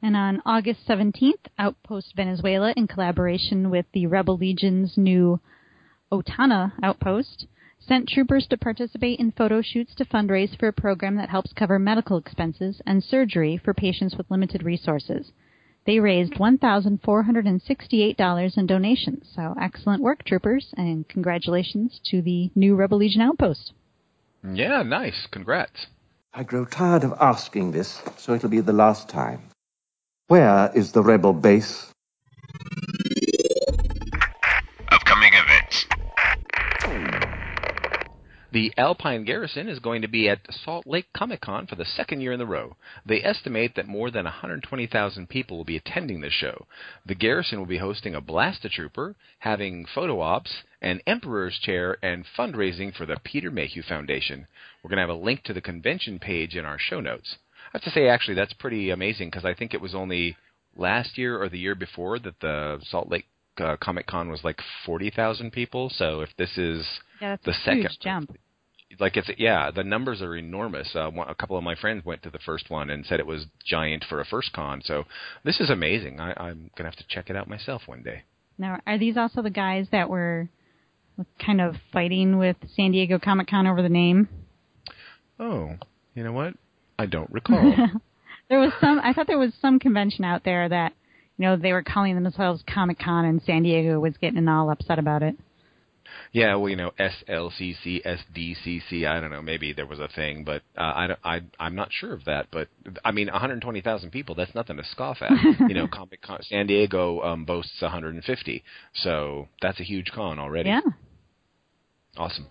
Speaker 1: And on August 17th, Outpost Venezuela, in collaboration with the Rebel Legion's new Otana outpost, sent troopers to participate in photo shoots to fundraise for a program that helps cover medical expenses and surgery for patients with limited resources. They raised $1,468 in donations. So excellent work, troopers, and congratulations to the new Rebel Legion outpost.
Speaker 5: Yeah, nice. Congrats.
Speaker 9: I grow tired of asking this, so it'll be the last time. Where is the rebel base?
Speaker 5: The Alpine Garrison is going to be at Salt Lake Comic Con for the second year in a row. They estimate that more than 120,000 people will be attending this show. The Garrison will be hosting a Blasta Trooper, having photo ops, an Emperor's Chair, and fundraising for the Peter Mayhew Foundation. We're going to have a link to the convention page in our show notes. I have to say, actually, that's pretty amazing because I think it was only last year or the year before that the Salt Lake uh, Comic Con was like 40,000 people. So if this is
Speaker 1: Yeah,
Speaker 5: the second
Speaker 1: jump.
Speaker 5: like it's yeah, the numbers are enormous. Uh, one, a couple of my friends went to the first one and said it was giant for a first con. So this is amazing. I, I'm gonna have to check it out myself one day.
Speaker 1: Now, are these also the guys that were kind of fighting with San Diego Comic Con over the name?
Speaker 5: Oh, you know what? I don't recall.
Speaker 1: there was some. I thought there was some convention out there that you know they were calling themselves Comic Con, and San Diego was getting all upset about it.
Speaker 5: Yeah, well, you know, SLCC, SDCC. I don't know. Maybe there was a thing, but uh, I, I, I'm not sure of that. But I mean, 120,000 people—that's nothing to scoff at. you know, Comic Con San Diego um, boasts 150, so that's a huge con already.
Speaker 1: Yeah.
Speaker 5: Awesome.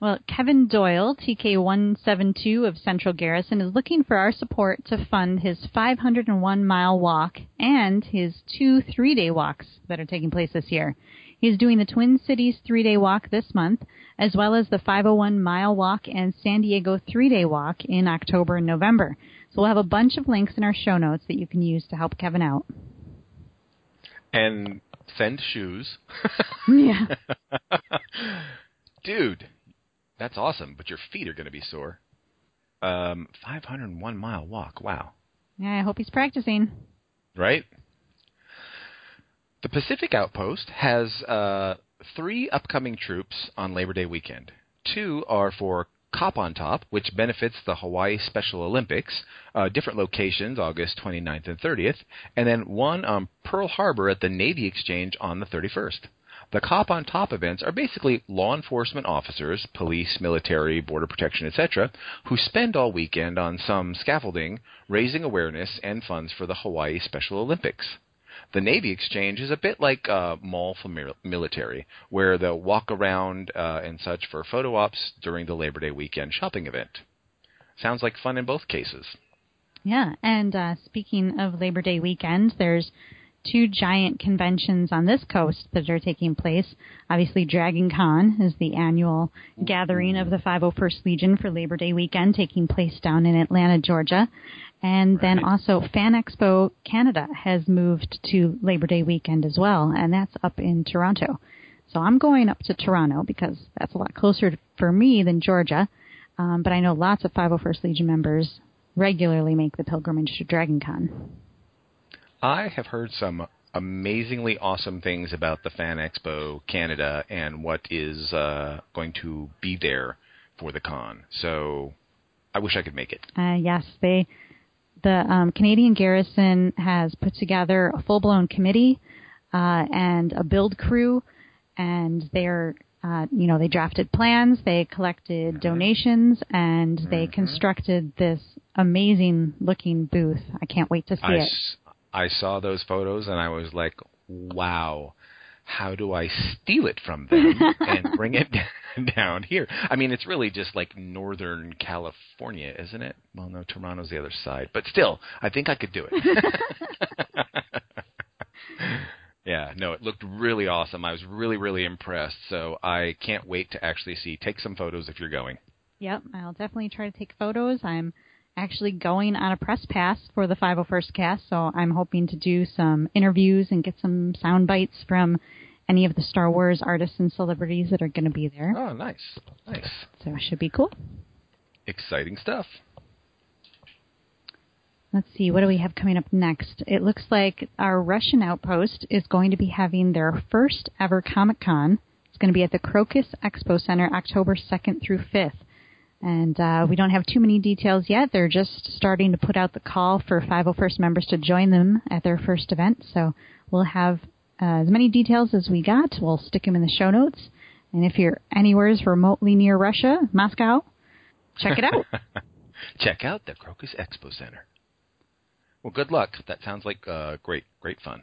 Speaker 1: Well, Kevin Doyle, TK172 of Central Garrison, is looking for our support to fund his 501 mile walk and his two three day walks that are taking place this year. He's doing the Twin Cities three day walk this month, as well as the 501 mile walk and San Diego three day walk in October and November. So we'll have a bunch of links in our show notes that you can use to help Kevin out.
Speaker 5: And send shoes.
Speaker 1: yeah.
Speaker 5: Dude, that's awesome, but your feet are going to be sore. Um, 501 mile walk. Wow.
Speaker 1: Yeah, I hope he's practicing.
Speaker 5: Right? The Pacific Outpost has uh, three upcoming troops on Labor Day weekend. Two are for Cop on Top, which benefits the Hawaii Special Olympics, uh, different locations, August 29th and 30th, and then one on Pearl Harbor at the Navy Exchange on the 31st. The Cop on Top events are basically law enforcement officers, police, military, border protection, etc., who spend all weekend on some scaffolding, raising awareness and funds for the Hawaii Special Olympics. The Navy Exchange is a bit like uh, Mall for Military, where they'll walk around uh, and such for photo ops during the Labor Day weekend shopping event. Sounds like fun in both cases.
Speaker 1: Yeah, and uh, speaking of Labor Day weekend, there's two giant conventions on this coast that are taking place. Obviously, Dragon Con is the annual gathering of the 501st Legion for Labor Day weekend, taking place down in Atlanta, Georgia. And then also Fan Expo Canada has moved to Labor Day weekend as well, and that's up in Toronto. So I'm going up to Toronto because that's a lot closer for me than Georgia. Um, but I know lots of 501st Legion members regularly make the pilgrimage to Dragon Con.
Speaker 5: I have heard some amazingly awesome things about the Fan Expo Canada and what is uh, going to be there for the con. So I wish I could make it.
Speaker 1: Uh, yes, they the um, Canadian Garrison has put together a full blown committee uh, and a build crew, and they're uh, you know they drafted plans, they collected mm-hmm. donations, and mm-hmm. they constructed this amazing looking booth. I can't wait to see
Speaker 5: I
Speaker 1: it.
Speaker 5: I saw those photos and I was like, wow how do I steal it from them and bring it down here? I mean, it's really just like Northern California, isn't it? Well, no, Toronto's the other side, but still, I think I could do it. yeah, no, it looked really awesome. I was really, really impressed. So I can't wait to actually see. Take some photos if you're going.
Speaker 1: Yep, I'll definitely try to take photos. I'm actually going on a press pass for the 501st cast, so I'm hoping to do some interviews and get some sound bites from any of the Star Wars artists and celebrities that are going to be there.
Speaker 5: Oh, nice. Nice.
Speaker 1: So it should be cool.
Speaker 5: Exciting stuff.
Speaker 1: Let's see, what do we have coming up next? It looks like our Russian outpost is going to be having their first ever Comic Con. It's going to be at the Crocus Expo Center October 2nd through 5th. And uh, we don't have too many details yet. They're just starting to put out the call for 501st members to join them at their first event. So we'll have uh, as many details as we got. We'll stick them in the show notes. And if you're anywhere remotely near Russia, Moscow, check it out.
Speaker 5: check out the Crocus Expo Center. Well, good luck. That sounds like uh, great, great fun.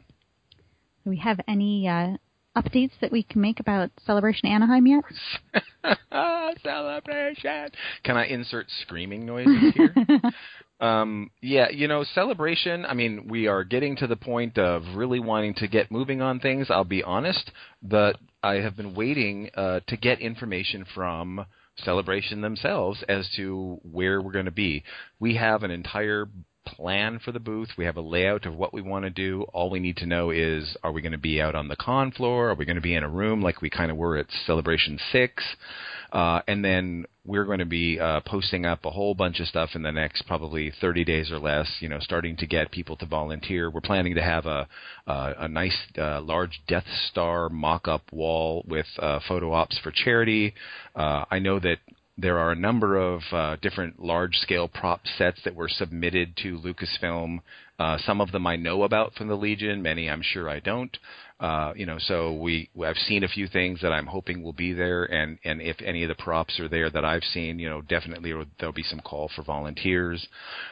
Speaker 1: Do we have any uh, updates that we can make about Celebration Anaheim yet?
Speaker 5: Celebration. Can I insert screaming noises here? um, yeah, you know, Celebration. I mean, we are getting to the point of really wanting to get moving on things. I'll be honest, but I have been waiting uh, to get information from Celebration themselves as to where we're going to be. We have an entire plan for the booth. We have a layout of what we want to do. All we need to know is are we going to be out on the con floor? Are we going to be in a room like we kind of were at Celebration 6? Uh, and then we're going to be uh, posting up a whole bunch of stuff in the next probably 30 days or less. You know, starting to get people to volunteer. We're planning to have a uh, a nice uh, large Death Star mock-up wall with uh, photo ops for charity. Uh, I know that there are a number of uh, different large-scale prop sets that were submitted to Lucasfilm. Uh, some of them I know about from the Legion. Many I'm sure I don't. Uh, you know, so we I've seen a few things that I'm hoping will be there, and and if any of the props are there that I've seen, you know, definitely there'll be some call for volunteers.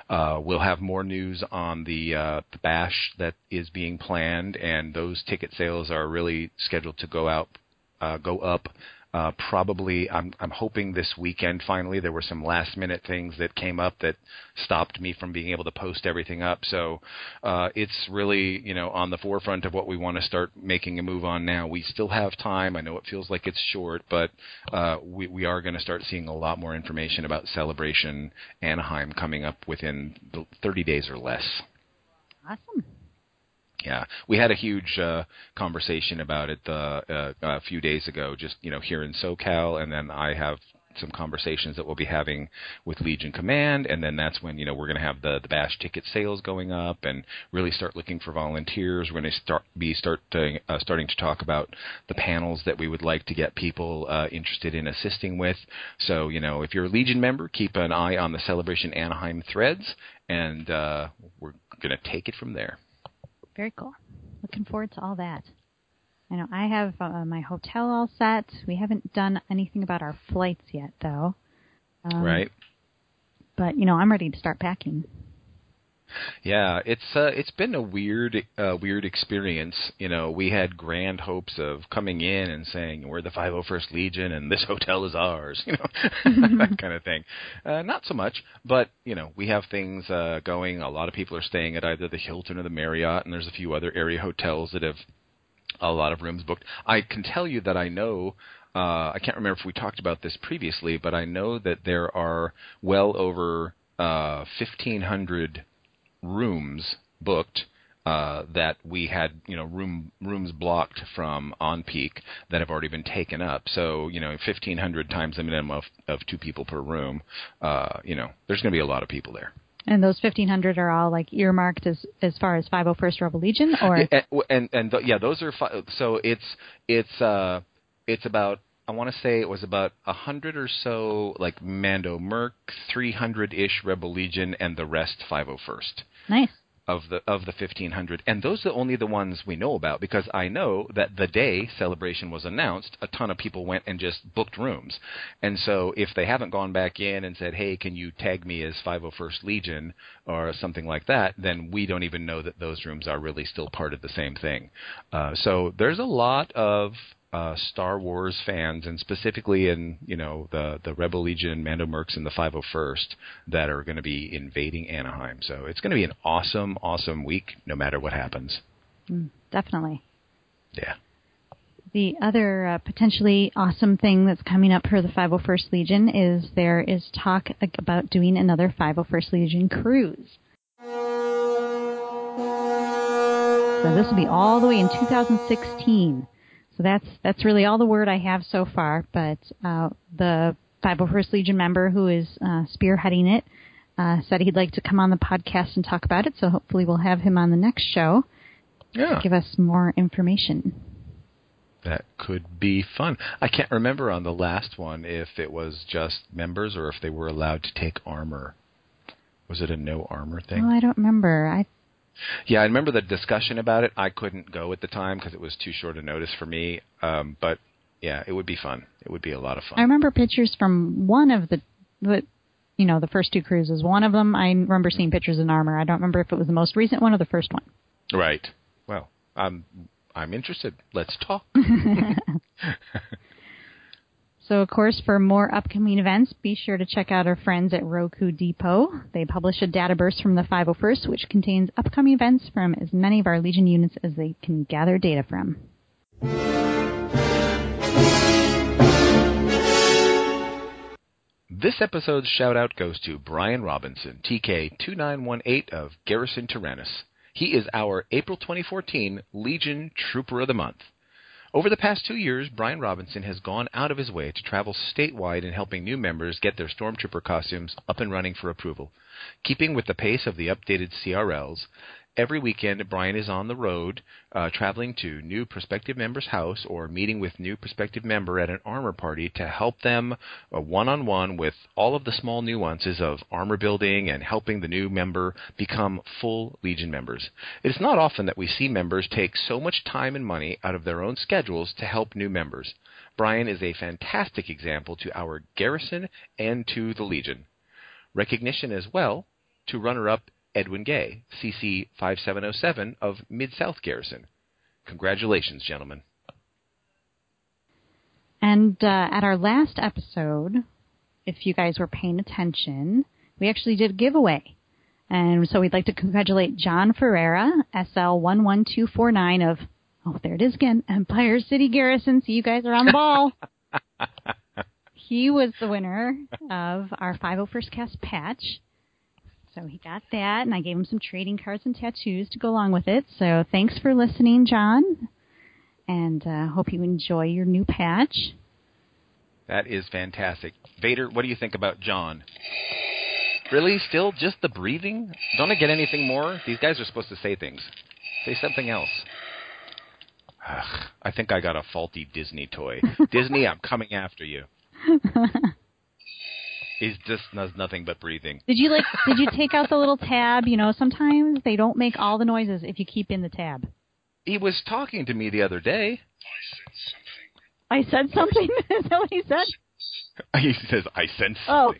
Speaker 5: Uh, we'll have more news on the uh, the bash that is being planned, and those ticket sales are really scheduled to go out uh, go up uh, probably, I'm, I'm hoping this weekend. Finally, there were some last minute things that came up that stopped me from being able to post everything up. So uh, it's really, you know, on the forefront of what we want to start making a move on now. We still have time. I know it feels like it's short, but uh, we, we are going to start seeing a lot more information about Celebration Anaheim coming up within 30 days or less.
Speaker 1: Awesome.
Speaker 5: Yeah, we had a huge uh, conversation about it uh, uh, a few days ago, just you know here in SoCal, and then I have some conversations that we'll be having with Legion Command, and then that's when you know we're going to have the the bash ticket sales going up, and really start looking for volunteers. We're going to start be start uh, starting to talk about the panels that we would like to get people uh, interested in assisting with. So you know if you're a Legion member, keep an eye on the Celebration Anaheim threads, and uh, we're going to take it from there.
Speaker 1: Very cool. Looking forward to all that. I know I have uh, my hotel all set. We haven't done anything about our flights yet, though.
Speaker 5: Um, right.
Speaker 1: But you know, I'm ready to start packing.
Speaker 5: Yeah, it's uh, it's been a weird uh, weird experience. You know, we had grand hopes of coming in and saying we're the 501st Legion and this hotel is ours. You know, that kind of thing. Uh, not so much, but you know, we have things uh, going. A lot of people are staying at either the Hilton or the Marriott, and there's a few other area hotels that have a lot of rooms booked. I can tell you that I know uh, I can't remember if we talked about this previously, but I know that there are well over uh, 1,500 rooms booked uh, that we had, you know, room rooms blocked from onPeak that have already been taken up. So, you know, 1,500 times the minimum of, of two people per room. Uh, you know, there's going to be a lot of people there.
Speaker 1: And those 1,500 are all like earmarked as as far as 501st Rebel Legion, or
Speaker 5: and and, and th- yeah, those are fi- so it's it's uh it's about I want to say it was about a hundred or so like Mando Merc, 300 ish Rebel Legion, and the rest 501st.
Speaker 1: Nice.
Speaker 5: Of the of the fifteen hundred, and those are only the ones we know about because I know that the day celebration was announced, a ton of people went and just booked rooms, and so if they haven't gone back in and said, "Hey, can you tag me as 501st Legion or something like that?" then we don't even know that those rooms are really still part of the same thing. Uh, so there's a lot of uh, Star Wars fans, and specifically in you know the the Rebel Legion, Mando Mercs, and the 501st that are going to be invading Anaheim. So it's going to be an awesome, awesome week, no matter what happens.
Speaker 1: Mm, definitely.
Speaker 5: Yeah.
Speaker 1: The other uh, potentially awesome thing that's coming up for the 501st Legion is there is talk about doing another 501st Legion cruise. So this will be all the way in 2016. So that's that's really all the word I have so far. But uh, the 501st Legion member who is uh, spearheading it uh, said he'd like to come on the podcast and talk about it. So hopefully we'll have him on the next show.
Speaker 5: Yeah.
Speaker 1: To give us more information.
Speaker 5: That could be fun. I can't remember on the last one if it was just members or if they were allowed to take armor. Was it a no armor thing?
Speaker 1: Oh, I don't remember. I
Speaker 5: yeah, I remember the discussion about it. I couldn't go at the time because it was too short a notice for me. Um, but yeah, it would be fun. It would be a lot of fun.
Speaker 1: I remember pictures from one of the, the you know, the first two cruises. One of them, I remember seeing pictures in armor. I don't remember if it was the most recent one or the first one.
Speaker 5: Right. Well, I'm I'm interested. Let's talk.
Speaker 1: So, of course, for more upcoming events, be sure to check out our friends at Roku Depot. They publish a data burst from the 501st, which contains upcoming events from as many of our Legion units as they can gather data from.
Speaker 5: This episode's shout out goes to Brian Robinson, TK2918 of Garrison Tyrannus. He is our April 2014 Legion Trooper of the Month. Over the past two years, Brian Robinson has gone out of his way to travel statewide in helping new members get their Stormtrooper costumes up and running for approval. Keeping with the pace of the updated CRLs, every weekend Brian is on the road, uh, traveling to new prospective member's house or meeting with new prospective member at an armor party to help them one on one with all of the small nuances of armor building and helping the new member become full Legion members. It is not often that we see members take so much time and money out of their own schedules to help new members. Brian is a fantastic example to our garrison and to the Legion. Recognition as well to runner up Edwin Gay, CC 5707 of Mid South Garrison. Congratulations, gentlemen.
Speaker 1: And uh, at our last episode, if you guys were paying attention, we actually did a giveaway. And so we'd like to congratulate John Ferreira, SL11249 of, oh, there it is again, Empire City Garrison. See, you guys are on the ball. he was the winner of our 501st Cast patch. So he got that, and I gave him some trading cards and tattoos to go along with it. So thanks for listening, John, and uh, hope you enjoy your new patch.
Speaker 5: That is fantastic. Vader, what do you think about John? Really? Still just the breathing? Don't I get anything more? These guys are supposed to say things. Say something else. Ugh, I think I got a faulty Disney toy. Disney, I'm coming after you. He's just does nothing but breathing.
Speaker 1: Did you like? did you take out the little tab? You know, sometimes they don't make all the noises if you keep in the tab.
Speaker 5: He was talking to me the other day.
Speaker 1: I said something. I said something. Is that what he said?
Speaker 5: He says, "I sense
Speaker 1: Oh.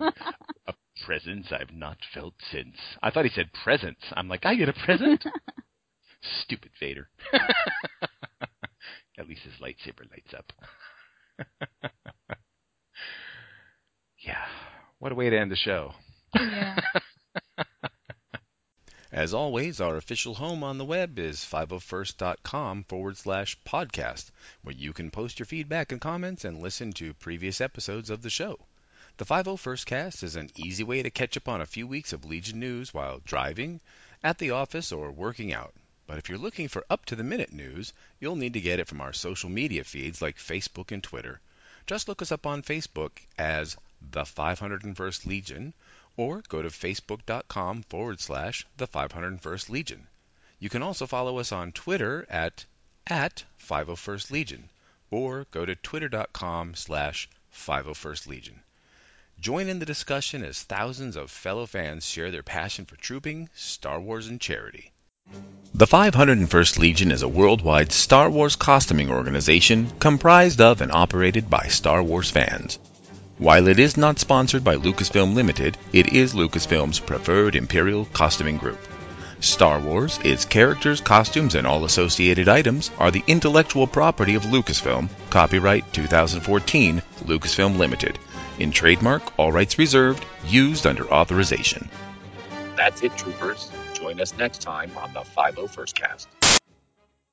Speaker 5: a presence I've not felt since." I thought he said presence. I'm like, I get a present. Stupid Vader. At least his lightsaber lights up. Yeah. What a way to end the show.
Speaker 1: yeah.
Speaker 5: As always, our official home on the web is 501st.com forward slash podcast, where you can post your feedback and comments and listen to previous episodes of the show. The 501st Cast is an easy way to catch up on a few weeks of Legion news while driving, at the office, or working out. But if you're looking for up to the minute news, you'll need to get it from our social media feeds like Facebook and Twitter. Just look us up on Facebook as the 501st Legion or go to facebook.com forward slash the 501st Legion. You can also follow us on Twitter at at 501st Legion or go to twitter.com slash 501st Legion. Join in the discussion as thousands of fellow fans share their passion for trooping, Star Wars, and charity. The 501st Legion is a worldwide Star Wars costuming organization comprised of and operated by Star Wars fans. While it is not sponsored by Lucasfilm Limited, it is Lucasfilm's preferred Imperial costuming group. Star Wars, its characters, costumes, and all associated items are the intellectual property of Lucasfilm, copyright 2014, Lucasfilm Limited. In trademark, all rights reserved, used under authorization.
Speaker 10: That's it, troopers. Join us next time on the 501st Cast.